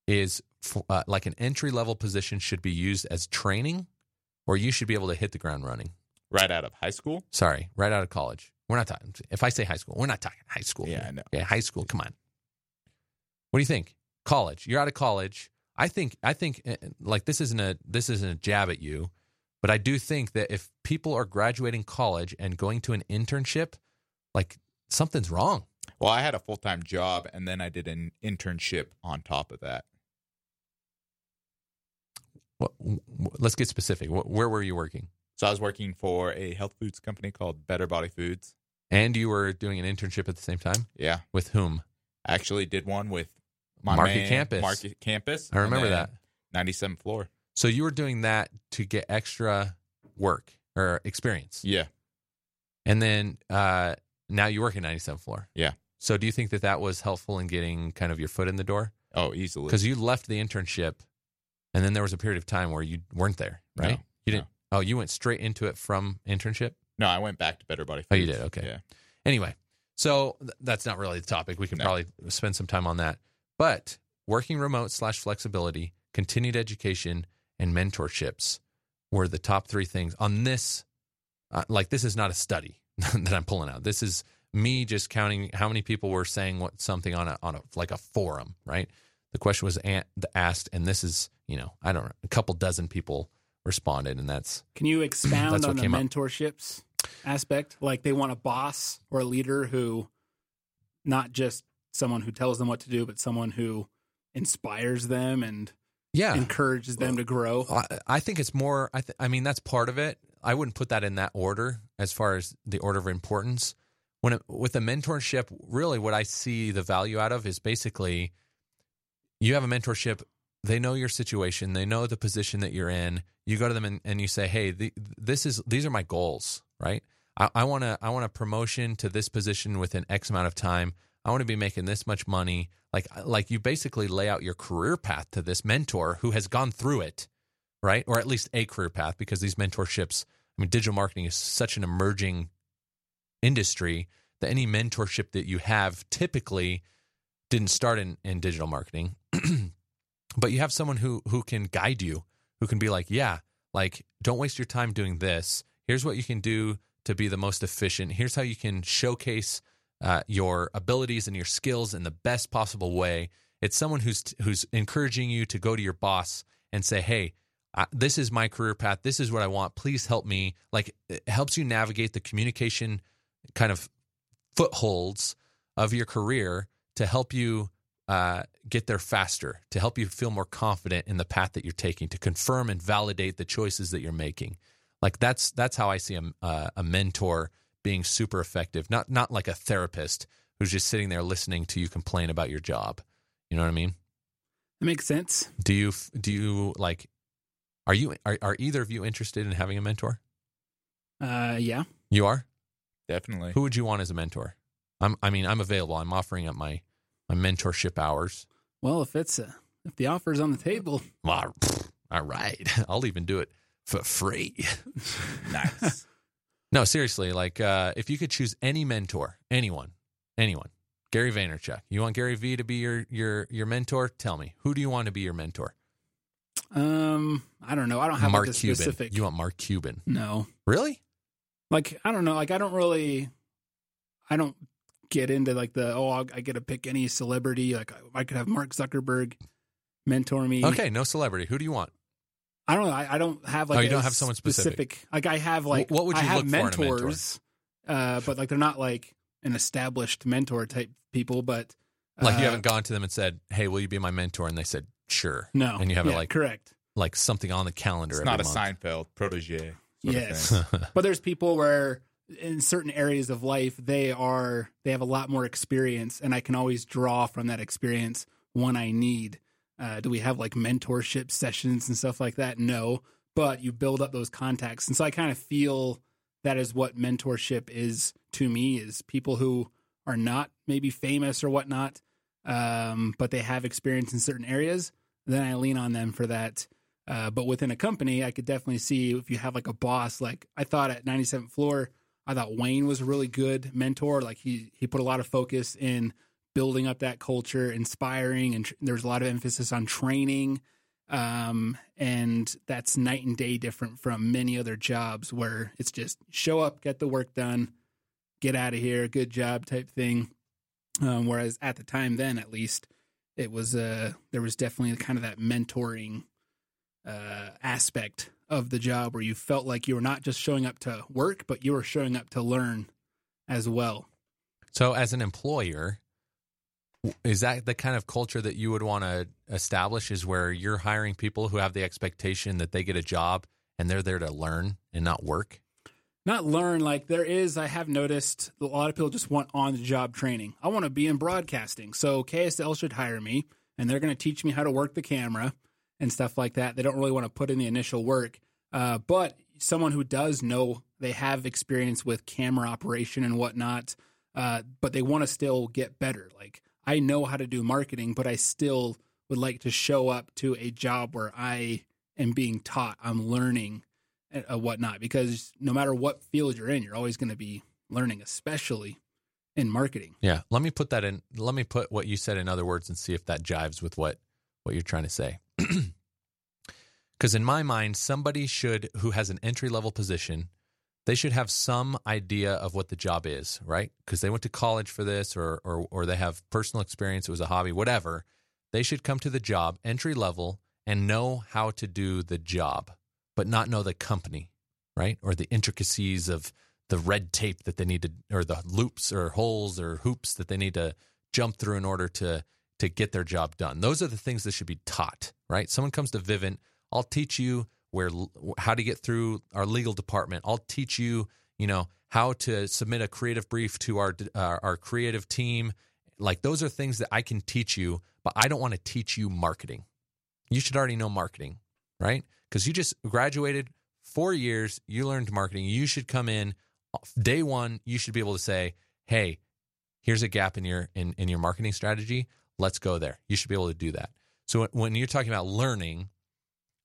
is uh, like an entry level position should be used as training, or you should be able to hit the ground running? Right out of high school? Sorry, right out of college. We're not talking. If I say high school, we're not talking high school. Yeah. I know. Yeah, high school. Come on. What do you think? College. You're out of college. I think. I think. uh, Like this isn't a this isn't a jab at you, but I do think that if people are graduating college and going to an internship, like something's wrong. Well, I had a full-time job and then I did an internship on top of that. What, w- w- let's get specific. Where were you working? So I was working for a health foods company called Better Body Foods. And you were doing an internship at the same time Yeah. with whom? I actually did one with my Market man, Campus. Market Campus. I remember that. then 97th floor. So you were doing that to get extra work or experience, Yeah. and then uh, now you work at 97th floor. Yeah. So do you think that that was helpful in getting kind of your foot in the door? Oh, easily. Because you left the internship, and then there was a period of time where you weren't there, No, right? you didn't. Oh, you went straight into it from internship. No, I went back to Better Body Foods. Oh, you did? Okay. Yeah. Anyway, so th- that's not really the topic. We can No. probably spend some time on that. But working remote slash flexibility, continued education, and mentorships were the top three things on this. Uh, like this is not a study that I'm pulling out. This is me just counting how many people were saying what something on a on a like a forum, right? The question was asked, and this is you know I don't know a couple dozen people responded, and that's Can you expound That's on the came up. mentorships aspect? Like they want a boss or a leader who, not just someone who tells them what to do, but someone who inspires them and yeah. encourages them to grow. I, I think it's more. I, th- I mean, that's part of it. I wouldn't put that in that order as far as the order of importance. When it, with a mentorship, really, what I see the value out of is basically you have a mentorship. They know your situation. They know the position that you're in. You go to them and, and you say, "Hey, the, this is these are my goals, right? I, I want to I want a promotion to this position within X amount of time. I want to be making this much money. Like like you basically lay out your career path to this mentor who has gone through it, right? Or at least a career path because these mentorships, I mean digital marketing is such an emerging industry that any mentorship that you have typically didn't start in, in digital marketing. but you have someone who who can guide you, who can be like, yeah, like don't waste your time doing this. Here's what you can do to be the most efficient. Here's how you can showcase uh, your abilities and your skills in the best possible way. It's someone who's who's encouraging you to go to your boss and say, "Hey, I, this is my career path. This is what I want. Please help me." Like it helps you navigate the communication kind of footholds of your career to help you uh, get there faster, to help you feel more confident in the path that you're taking, to confirm and validate the choices that you're making. Like that's that's how I see a uh, a mentor being super effective. Not not like a therapist who's just sitting there listening to you complain about your job. You know what I mean? That makes sense. Do you do you like? Are you are, are either of you interested in having a mentor? Uh, yeah. You are. Definitely. Who would you want as a mentor? I'm. I mean, I'm available. I'm offering up my my mentorship hours. Well, if it's uh, if the offer's on the table, Well, all right. I'll even do it for free. nice. No, seriously. Like, uh, if you could choose any mentor, anyone, anyone, Gary Vaynerchuk. You want Gary V to be your your your mentor? Tell me, who do you want to be your mentor? Um, I don't know. I don't have Mark like a Cuban. specific. You want Mark Cuban? no, Really? Like I don't know. Like I don't really, I don't get into like the oh I'll, I get to pick any celebrity. Like I, I could have Mark Zuckerberg mentor me. Okay, no celebrity. Who do you want? I don't know. I, I don't have like Oh, you don't have someone specific. Like I have like what would I you have look for in a mentor? mentors, uh, but like they're not like an established mentor type people. But Like you uh, haven't gone to them and said, "Hey, will you be my mentor?" And they said, "Sure." no, and you have it Yeah, like correct. like something on the calendar. It's every not a month. Seinfeld protege. Yes. But there's people where in certain areas of life they are they have a lot more experience, and I can always draw from that experience when I need. Uh, do we have like mentorship sessions and stuff like that? No, but you build up those contacts, and so I kind of feel that is what mentorship is to me: is people who are not maybe famous or whatnot, um, but they have experience in certain areas. Then I lean on them for that. Uh, but within a company, I could definitely see if you have like a boss. Like I thought at 97th floor, I thought Wayne was a really good mentor. Like he he put a lot of focus in building up that culture, inspiring, and tr- there's a lot of emphasis on training. Um, and that's night and day different from many other jobs where it's just show up, get the work done, get out of here, good job type thing. Um, whereas at the time then, at least, it was uh there was definitely kind of that mentoring uh, aspect of the job where you felt like you were not just showing up to work, but you were showing up to learn as well. So, as an employer, is that the kind of culture that you would want to establish? Is where you're hiring people who have the expectation that they get a job and they're there to learn and not work? Not learn, like there is, I have noticed a lot of people just want on the job training. I want to be in broadcasting. So KSL should hire me and they're going to teach me how to work the camera and stuff like that. They don't really want to put in the initial work. Uh, but someone who does know they have experience with camera operation and whatnot, uh, but they want to still get better. Like I know how to do marketing, but I still would like to show up to a job where I am being taught, I'm learning and uh, whatnot. Because no matter what field you're in, you're always going to be learning, especially in marketing. Yeah. Let me put that in. Let me put what you said in other words and see if that jives with what what you're trying to say. Because in my mind, somebody should who has an entry level position, they should have some idea of what the job is, right? Because they went to college for this, or or or they have personal experience. It was a hobby, whatever. They should come to the job entry level and know how to do the job, but not know the company, right? Or the intricacies of the red tape that they need to, or the loops or holes or hoops that they need to jump through in order to to get their job done. Those are the things that should be taught, right? Someone comes to Vivint, I'll teach you where how to get through our legal department. I'll teach you, you know, how to submit a creative brief to our our, our creative team. Like those are things that I can teach you, but I don't want to teach you marketing. You should already know marketing, right? Because you just graduated four years, you learned marketing. You should come in uh, day one. You should be able to say, "Hey, here's a gap in your in, in your marketing strategy. Let's go there." You should be able to do that. So when you're talking about learning,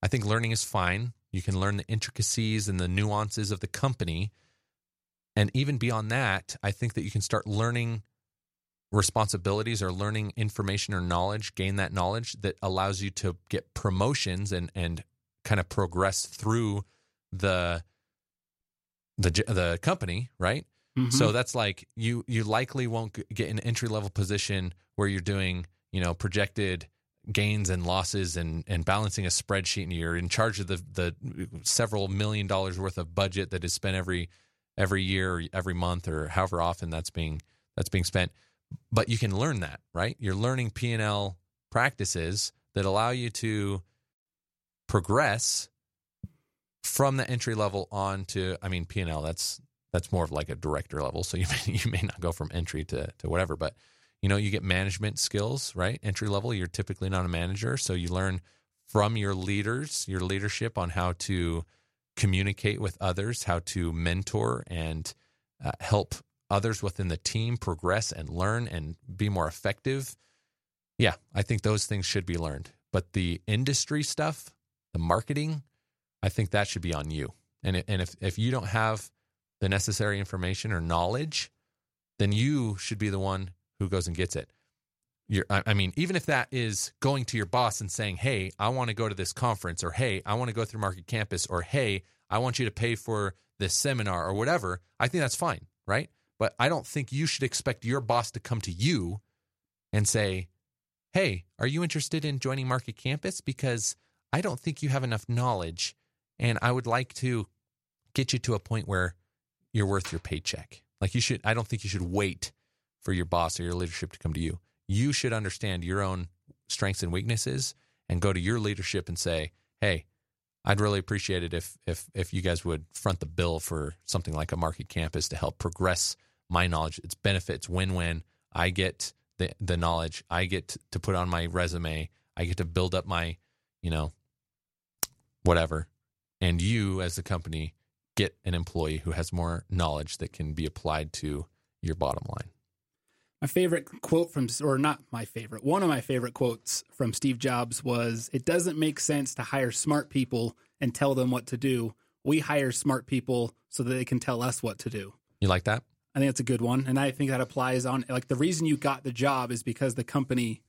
I think learning is fine. You can learn the intricacies and the nuances of the company. And even beyond that, I think that you can start learning responsibilities or learning information or knowledge, gain that knowledge that allows you to get promotions and and kind of progress through the the the company, right? Mhm. So that's like you you likely won't get an entry level position where you're doing, you know, projected gains and losses and and balancing a spreadsheet and you're in charge of the the several million dollars worth of budget that is spent every every year every month or however often that's being that's being spent. But you can learn that right? You're learning p&l practices that allow you to progress from the entry level on to i mean p&l that's that's more of like a director level. So you may you may not go from entry to to whatever but you know you get management skills right? Entry level you're typically not a manager. So you learn from your leaders your leadership on how to communicate with others how to mentor and uh, help others within the team progress and learn and be more effective. Yeah i think those things should be learned. But the industry stuff the marketing i think that should be on you. And and if if you don't have the necessary information or knowledge then you should be the one who goes and gets it. You're, I I mean, even if that is going to your boss and saying, "Hey, I want to go to this conference," or "Hey, I want to go through Market Campus," or "Hey, I want you to pay for this seminar," or whatever, I think that's fine, right? But I don't think you should expect your boss to come to you and say, "Hey, are you interested in joining Market Campus? Because I don't think you have enough knowledge, and I would like to get you to a point where you're worth your paycheck." Like you should, I don't think you should wait for your boss or your leadership to come to you. You should understand your own strengths and weaknesses and go to your leadership and say, "Hey, I'd really appreciate it if if if you guys would front the bill for something like a market campus to help progress my knowledge. It's benefits win-win. I get the the knowledge. I get to put on my resume. I get to build up my, you know, whatever. And you as the company get an employee who has more knowledge that can be applied to your bottom line. My favorite quote from, or not my favorite, one of my favorite quotes from Steve Jobs was It doesn't make sense to hire smart people and tell them what to do. We hire smart people so that they can tell us what to do. You like that? I think that's a good one. And I think that applies on, like, the reason you got the job is because the company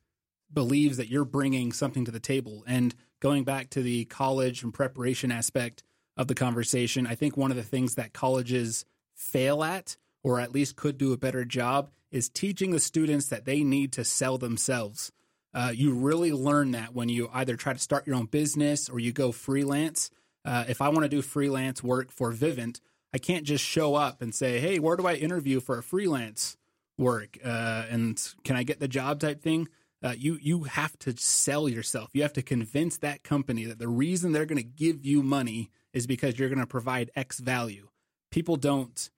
believes that you're bringing something to the table. And going back to the college and preparation aspect of the conversation, I think one of the things that colleges fail at, or at least could do a better job, is teaching the students that they need to sell themselves. Uh, you really learn that when you either try to start your own business or you go freelance. Uh, if I want to do freelance work for Vivint, I can't just show up and say, "Hey, where do I interview for a freelance work?" Uh, and can I get the job type thing? Uh, you you have to sell yourself. You have to convince that company that the reason they're going to give you money is because you're going to provide X value. People don't.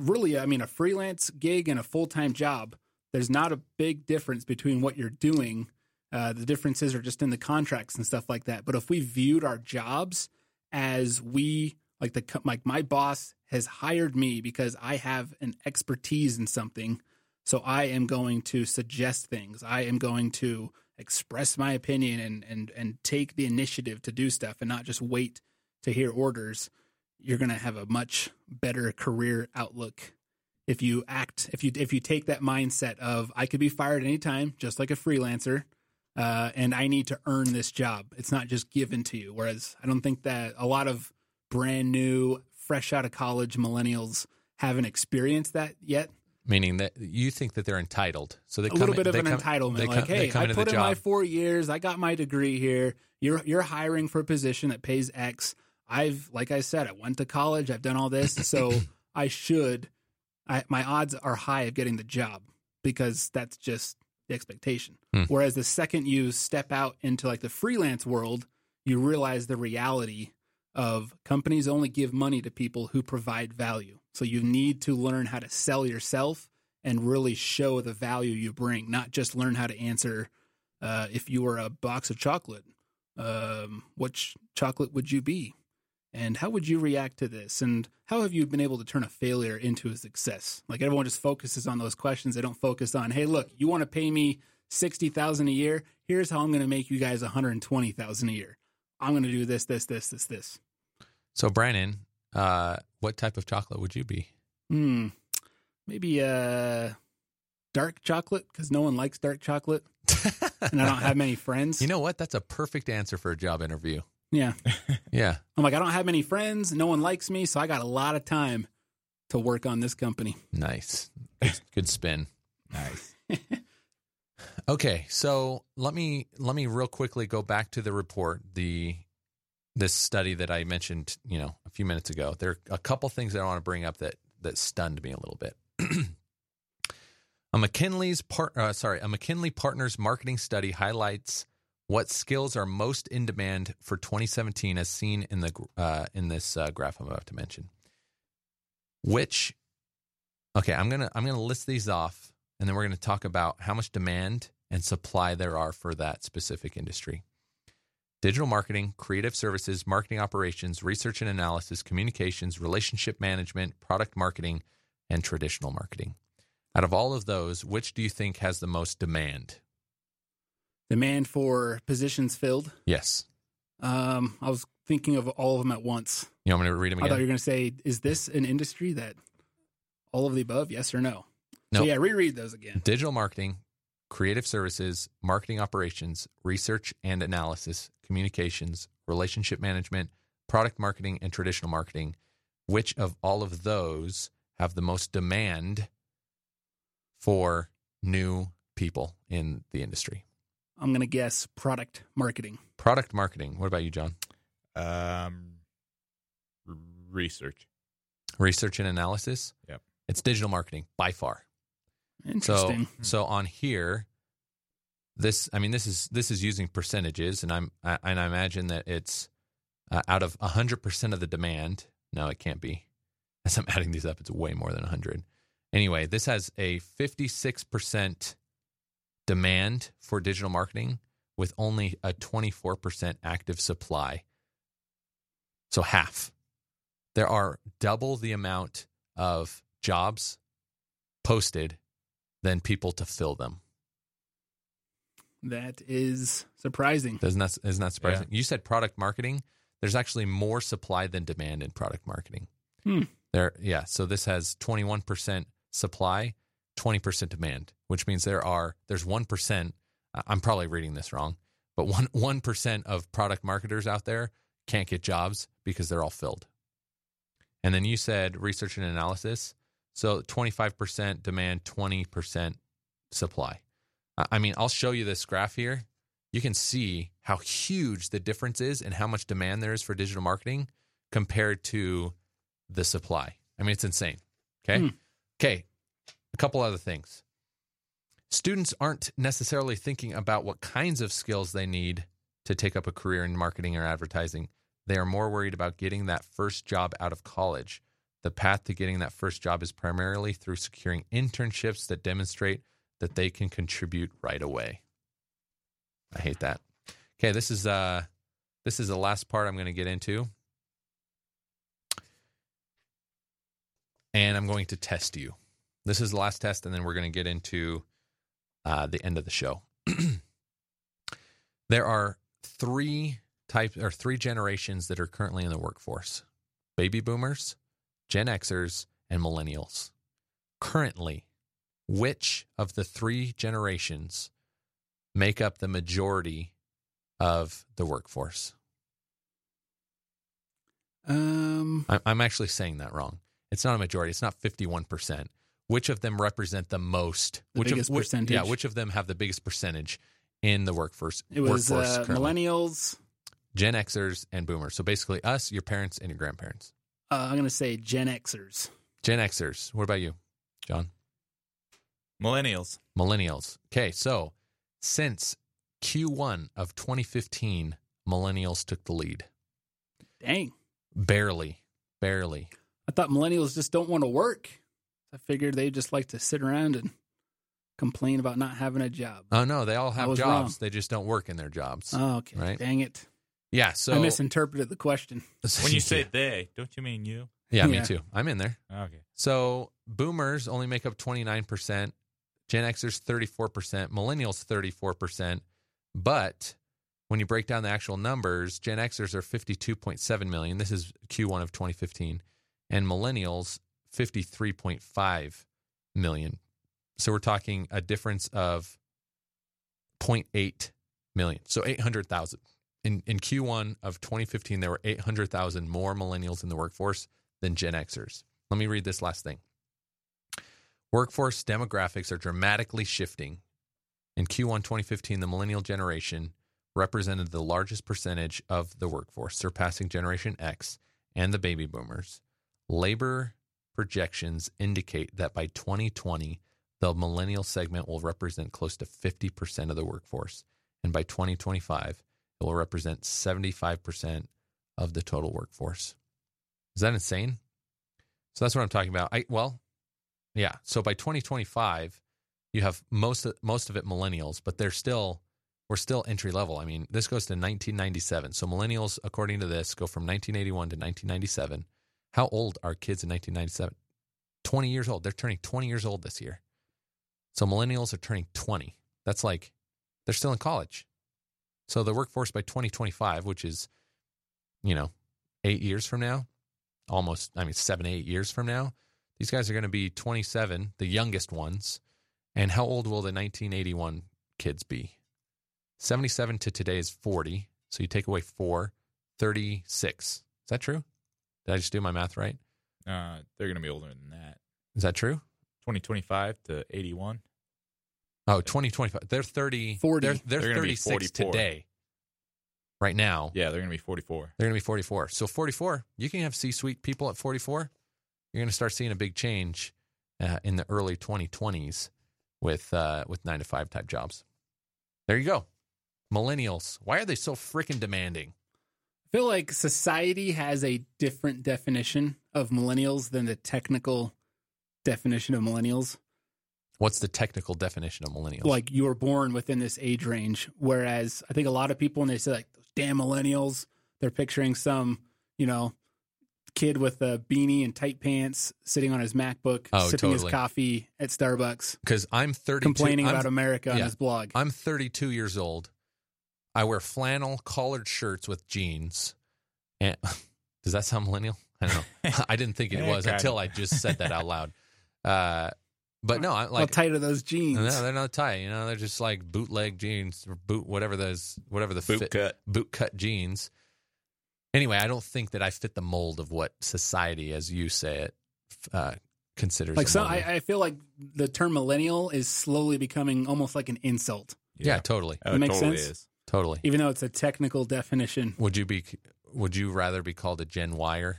Really, I mean, a freelance gig and a full time job. There's not a big difference between what you're doing. Uh, the differences are just in the contracts and stuff like that. But if we viewed our jobs as we like the like my boss has hired me because I have an expertise in something, so I am going to suggest things. I am going to express my opinion and and and take the initiative to do stuff and not just wait to hear orders. You're going to have a much better career outlook if you act if you if you take that mindset of I could be fired anytime, just like a freelancer, uh, and I need to earn this job. It's not just given to you. Whereas I don't think that a lot of brand new, fresh out of college millennials haven't experienced that yet. Meaning that you think that they're entitled. So they A come little in- bit of an come- entitlement, like, come- they hey, I put in my four years, I got my degree here. You're you're hiring for a position that pays X. I've, like I said, I went to college. I've done all this, so I should. I, my odds are high of getting the job because that's just the expectation. Hmm. Whereas the second you step out into like the freelance world, you realize the reality of companies only give money to people who provide value. So you need to learn how to sell yourself and really show the value you bring, not just learn how to answer uh, if you were a box of chocolate, um, which chocolate would you be? And how would you react to this? And how have you been able to turn a failure into a success? Like everyone just focuses on those questions. They don't focus on, hey, look, you want to pay me sixty thousand a year? Here's how I'm going to make you guys one hundred twenty thousand a year. I'm going to do this, this, this, this, this. So Brandon, uh, what type of chocolate would you be? Hmm. Maybe uh, dark chocolate because no one likes dark chocolate, and I don't have many friends. You know what? That's a perfect answer for a job interview. Yeah. Yeah. I'm like, I don't have many friends. No one likes me, so I got a lot of time to work on this company. Nice. Good, good spin. Nice. Okay, so let me let me real quickly go back to the report, the this study that I mentioned, you know, a few minutes ago. There are a couple things that I want to bring up that that stunned me a little bit. a McKinley's part, uh, sorry, a McKinley Partners marketing study highlights what skills are most in demand for 2017, as seen in the uh, in this uh, graph I'm about to mention. Which, okay, I'm gonna I'm gonna list these off, and then we're gonna talk about how much demand and supply there are for that specific industry. Digital marketing, creative services, marketing operations, research and analysis, communications, relationship management, product marketing, and traditional marketing. Out of all of those, which do you think has the most demand? Demand for positions filled. Yes. Um, I was thinking of all of them at once. You want me to read them I thought you were going to say, is this an industry that all of the above? Yes or no? So Nope. yeah, reread those again. digital marketing, creative services, marketing operations, research and analysis, communications, relationship management, product marketing, and traditional marketing. Which of all of those have the most demand for new people in the industry? I'm gonna guess product marketing. Product marketing. What about you, John? Um, r- research. Research and analysis. Yep. It's digital marketing by far. Interesting. So, so on here, this I mean this is this is using percentages, and I'm I, and I imagine that it's uh, out of hundred percent of the demand. No, it can't be. As I'm adding these up, it's way more than hundred. Anyway, this has a fifty six percent demand for digital marketing with only a twenty four percent active supply. So half. There are double the amount of jobs posted than people to fill them. that is surprising. Doesn't that isn't that surprising? You said product marketing. There's actually more supply than demand in product marketing. Hmm. There, yeah. So this has 21% supply, 20% demand, which means there are there's one percent. I'm probably reading this wrong, but one one percent of product marketers out there can't get jobs because they're all filled. And then you said research and analysis. So 25% demand, 20% supply. I mean, I'll show you this graph here. You can see how huge the difference is and how much demand there is for digital marketing compared to the supply. I mean, it's insane. Okay. Hmm. Okay. A couple other things. Students aren't necessarily thinking about what kinds of skills they need to take up a career in marketing or advertising. They are more worried about getting that first job out of college. The path to getting that first job is primarily through securing internships that demonstrate that they can contribute right away. I hate that. Okay, this is uh this is the last part I'm going to get into. And I'm going to test you. This is the last test and then we're going to get into uh, the end of the show. there are three types or three generations that are currently in the workforce. Baby boomers, Gen Xers, and millennials. Currently, which of the three generations make up the majority of the workforce? Um, I'm actually saying that wrong. It's not a majority. It's not 51%. Which of them represent the most? The which biggest of, which- percentage? Yeah, which of them have the biggest percentage in the workforce? it was workforce uh, millennials. Gen Xers, and Boomers. So basically, us, your parents, and your grandparents. Uh, I'm gonna say Gen Xers. Gen Xers. What about you, John? Millennials. Millennials. Okay, so since Q1 of 2015, millennials took the lead. Dang, Barely, barely. I thought millennials just don't want to work. I figured they just like to sit around and complain about not having a job. Oh no, they all have jobs. wrong. They just don't work in their jobs. Oh, okay, Right. dang it! yeah. So I misinterpreted the question. When you say they, don't you mean you? yeah, me too. I'm in there. Oh, okay. So boomers only make up 29%, Gen Xers 34%, millennials 34%. But when you break down the actual numbers, Gen Xers are 52.7 million. This is Q1 of 2015. And millennials 53.5 million. So we're talking a difference of 0.8 million. So 800,000. In in Q1 of 2015 there were 800,000 more millennials in the workforce than Gen Xers. Let me read this last thing. Workforce demographics are dramatically shifting. In Q1 2015, the millennial generation represented the largest percentage of the workforce, surpassing Generation X and the baby boomers. Labor projections indicate that by 2020, the millennial segment will represent close to 50% of the workforce. And by 2025, it will represent 75% of the total workforce. Is that insane? So that's what I'm talking about. I well, yeah. So by 2025, you have most of, most of it millennials, but they're still we're still entry level. I mean, this goes to 1997. So millennials, according to this, go from 1981 to 1997. How old are kids in 1997? 20 years old. They're turning 20 years old this year. So millennials are turning 20. That's like they're still in college. So the workforce by 2025, which is, you know, eight years from now, almost, I mean, seven, eight years from now, These guys are going to be 27, the youngest ones. And how old will the 1981 kids be? 77 to today is 40. So you take away four, 36. Is that true? Did I just do my math right? Uh, they're going to be older than that. Is that true? 2025 to 81. Oh, 2025. They're 30. 40. They're, they're, They're gonna be 36 44. today. Right now. Yeah, they're going to be 44. They're going to be 44. So 44, you can have C-suite people at 44. You're going to start seeing a big change uh, in the early 2020s with uh, with nine to five type jobs. There you go. Millennials. Why are they so freaking demanding? I feel like society has a different definition of millennials than the technical definition of millennials. What's the technical definition of millennials? Like you were born within this age range. Whereas I think a lot of people, when they say like damn millennials, they're picturing some, you know, kid with a beanie and tight pants sitting on his MacBook, Oh, sipping his coffee at Starbucks, because I'm 32. complaining I'm, about America on his blog. I'm 32 years old. I wear flannel collared shirts with jeans. And does that sound millennial? I don't know. I didn't think it was kinda. until I just said that out loud. Uh, but no, I How like how tight are those jeans? No, they're not tight. You know, they're just like bootleg jeans or boot whatever those whatever the Boot fit, cut. boot cut jeans. Anyway, I don't think that I fit the mold of what society, as you say it, uh, considers. like a so, I. I feel like the term millennial is slowly becoming almost like an insult, yeah, totally, Oh, That it makes totally sense? is. Totally. even though it's a technical definition. Would you be? Would you rather be called a Gen Yer?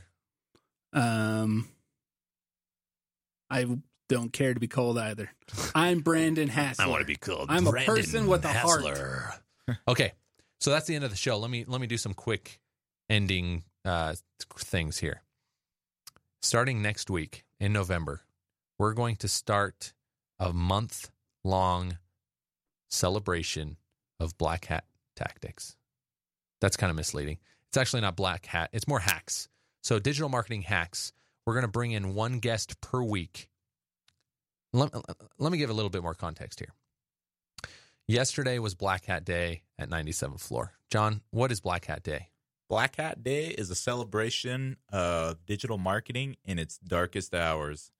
Um, I don't care to be called either. I'm Brandon Hassler. I want to be called. I'm a person with a heart. okay, so that's the end of the show. Let me let me do some quick ending uh, things here. Starting next week in November, we're going to start a month long celebration of black hat tactics. That's kind of misleading. It's actually not black hat, it's more hacks. So, digital marketing hacks. We're going to bring in one guest per week. Let, let me give a little bit more context here. Yesterday was Black Hat Day at 97th floor. John, what is Black Hat Day? Black Hat Day is a celebration of digital marketing in its darkest hours.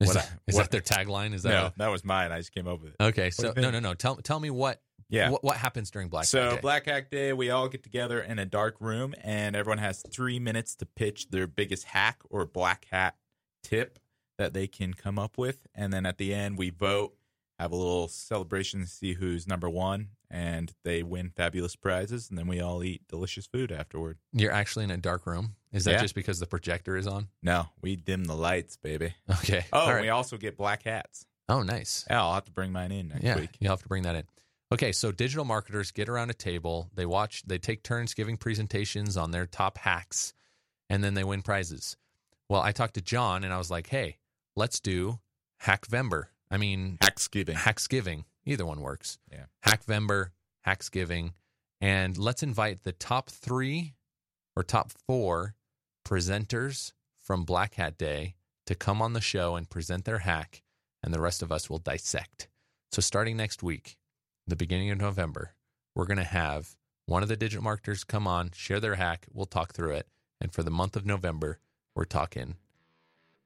Is, What that, what- that their tagline? Is that no, what- that was mine. I just came up with it. okay? So no, no, no. Tell tell me what Yeah. what, what happens during Black so Hat Day. Black Hack Day, we all get together in a dark room, and everyone has three minutes to pitch their biggest hack or black hat tip that they can come up with, and then at the end we vote, have a little celebration to see who's number one, and they win fabulous prizes, and then we all eat delicious food afterward. You're actually in a dark room. Is that Yeah. just because the projector is on? No, we dim the lights, baby. Okay. Oh, right. we also get black hats. oh, nice. Yeah, I'll have to bring mine in next yeah, week. you'll have to bring that in. Okay, so digital marketers get around a table. They watch. They take turns giving presentations on their top hacks, and then they win prizes. Well, I talked to John, and I was like, "Hey, let's do Hackvember. I mean, Hacksgiving. Hacksgiving. Either one works. Yeah. Hackvember, Hacksgiving, and let's invite the top three or top four presenters from Black Hat Day to come on the show and present their hack, and the rest of us will dissect. So, starting next week, the beginning of November, we're going to have one of the digital marketers come on, share their hack. We'll talk through it. And for the month of November, we're talking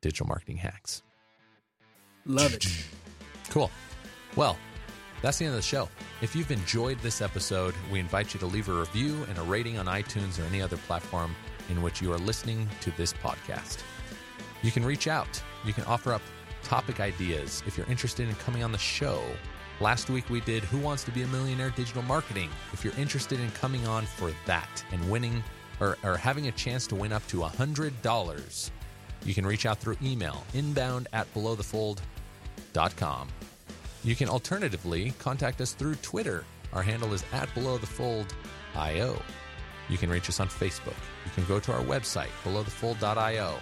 digital marketing hacks. Love it. Cool. Well, that's the end of the show. If you've enjoyed this episode, we invite you to leave a review and a rating on iTunes or any other platform in which you are listening to this podcast. You can reach out. You can offer up topic ideas if you're interested in coming on the show. Last week we did Who Wants to Be a Millionaire Digital Marketing. If you're interested in coming on for that and winning or, or having a chance to win up to $100, you can reach out through email inbound at belowthefold.com. You can alternatively contact us through Twitter. Our handle is at belowthefold.io. You can reach us on Facebook. You can go to our website, belowthefold.io.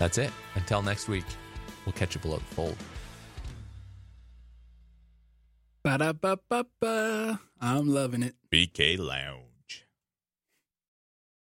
That's it. Until next week, we'll catch you below the fold. Ba da ba ba ba. I'm loving it. BK Lounge.